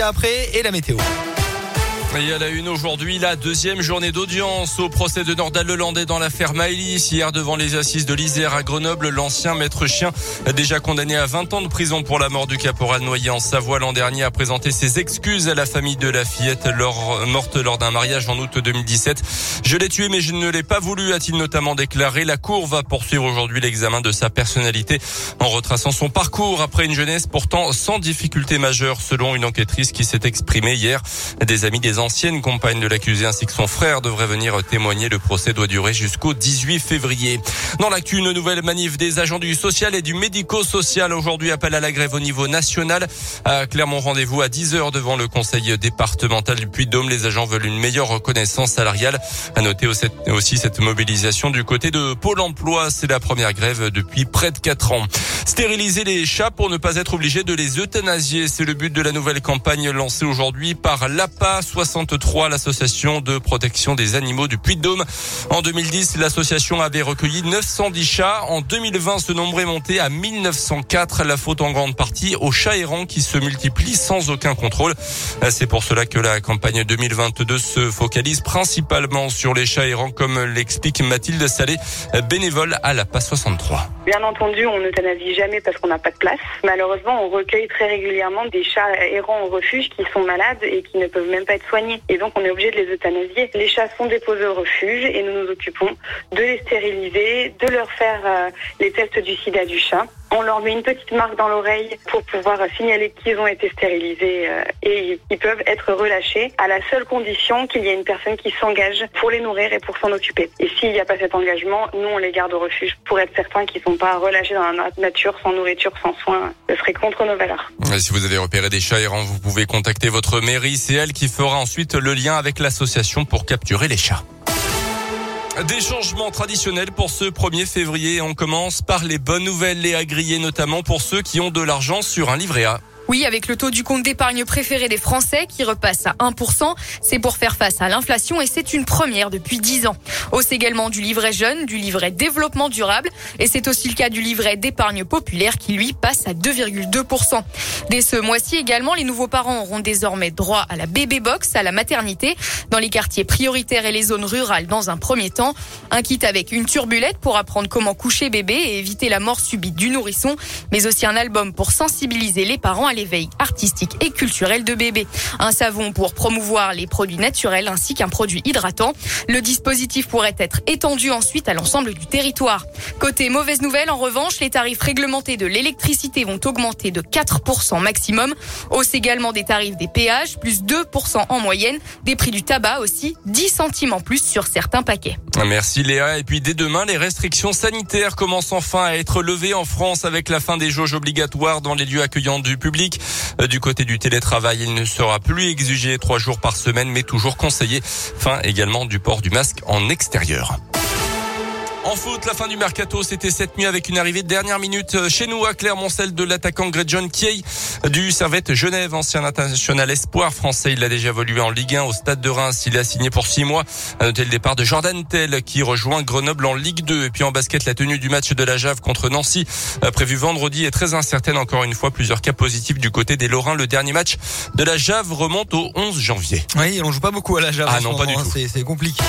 Après et la météo. Et à la une aujourd'hui, la deuxième journée d'audience au procès de Nordal Lelandais dans l'affaire Maëlys. Hier, devant les assises de l'Isère à Grenoble, l'ancien maître chien, déjà condamné à 20 ans de prison pour la mort du caporal noyé en Savoie l'an dernier, a présenté ses excuses à la famille de la fillette morte lors d'un mariage en août 2017. Je l'ai tué, mais je ne l'ai pas voulu, a-t-il notamment déclaré. La Cour va poursuivre aujourd'hui l'examen de sa personnalité en retraçant son parcours après une jeunesse pourtant sans difficulté majeure, selon une enquêtrice qui s'est exprimée hier. Des amis des ancienne compagne de l'accusé ainsi que son frère devraient venir témoigner. Le procès doit durer jusqu'au 18 février. Dans l'actu, une nouvelle manif des agents du social et du médico-social. Aujourd'hui, appel à la grève au niveau national. À Clermont, rendez-vous à 10h devant le conseil départemental du Puy-de-Dôme. Les agents veulent une meilleure reconnaissance salariale. À noter aussi cette mobilisation du côté de Pôle emploi. C'est la première grève depuis près de 4 ans. Stériliser les chats pour ne pas être obligé de les euthanasier. C'est le but de la nouvelle campagne lancée aujourd'hui par l'APA 63, l'association de protection des animaux du Puy-de-Dôme. En 2010, l'association avait recueilli 910 chats. En 2020, ce nombre est monté à 1904. La faute en grande partie aux chats errants qui se multiplient sans aucun contrôle. C'est pour cela que la campagne 2022 se focalise principalement sur les chats errants, comme l'explique Mathilde Salé, bénévole à l'APA 63. Bien entendu, on n'euthanasie jamais parce qu'on n'a pas de place. Malheureusement, on recueille très régulièrement des chats errants au refuge qui sont malades et qui ne peuvent même pas être soignés. Et donc, on est obligé de les euthanasier. Les chats sont déposés au refuge et nous nous occupons de les stériliser, de leur faire euh, les tests du sida du chat. On leur met une petite marque dans l'oreille pour pouvoir signaler qu'ils ont été stérilisés euh, et qu'ils peuvent être relâchés à la seule condition qu'il y ait une personne qui s'engage pour les nourrir et pour s'en occuper. Et s'il n'y a pas cet engagement, nous on les garde au refuge pour être certains qu'ils ne sont pas relâchés dans la nature sans nourriture, sans soins. Ce serait contre nos valeurs. si vous avez repéré des chats errants, vous pouvez contacter votre mairie. C'est elle qui fera ensuite le lien avec l'association pour capturer les chats. Des changements traditionnels pour ce 1er février. On commence par les bonnes nouvelles, les agriers notamment pour ceux qui ont de l'argent sur un livret A. Oui, avec le taux du compte d'épargne préféré des Français qui repasse à 1%. C'est pour faire face à l'inflation et c'est une première depuis 10 ans. Hausse également du livret jeune, du livret développement durable et c'est aussi le cas du livret d'épargne populaire qui lui passe à 2,2%. Dès ce mois-ci également, les nouveaux parents auront désormais droit à la bébé box, à la maternité, dans les quartiers prioritaires et les zones rurales dans un premier temps. Un kit avec une turbulette pour apprendre comment coucher bébé et éviter la mort subite du nourrisson, mais aussi un album pour sensibiliser les parents à l'éveil artistique et culturel de bébé. Un savon pour promouvoir les produits naturels ainsi qu'un produit hydratant. Le dispositif pourrait être étendu ensuite à l'ensemble du territoire. Côté mauvaise nouvelle, en revanche, les tarifs réglementés de l'électricité vont augmenter de 4% maximum. Hausse également des tarifs des péages, plus 2% en moyenne. Des prix du tabac aussi, 10 centimes en plus sur certains paquets. Merci Léa. Et puis dès demain, les restrictions sanitaires commencent enfin à être levées en France avec la fin des jauges obligatoires dans les lieux accueillants du public. Euh, du côté du télétravail, il ne sera plus exigé trois jours par semaine, mais toujours conseillé. Fin également du port du masque en extérieur. En foot, la fin du mercato, c'était cette nuit avec une arrivée de dernière minute euh, chez nous à Clermont, celle de l'attaquant Greg John Kiei du Servette Genève, ancien international espoir français. Il a déjà évolué en Ligue 1 au Stade de Reims. Il a signé pour six mois. À noter le départ de Jordan Tell qui rejoint Grenoble en Ligue 2. Et puis en basket, la tenue du match de la Jave contre Nancy, euh, prévu vendredi, est très incertaine encore une fois. Plusieurs cas positifs du côté des Lorrains. Le dernier match de la Jave remonte au 11 janvier. Oui, on joue pas beaucoup à la Jave. Ah non, pas du hein. tout. C'est compliqué.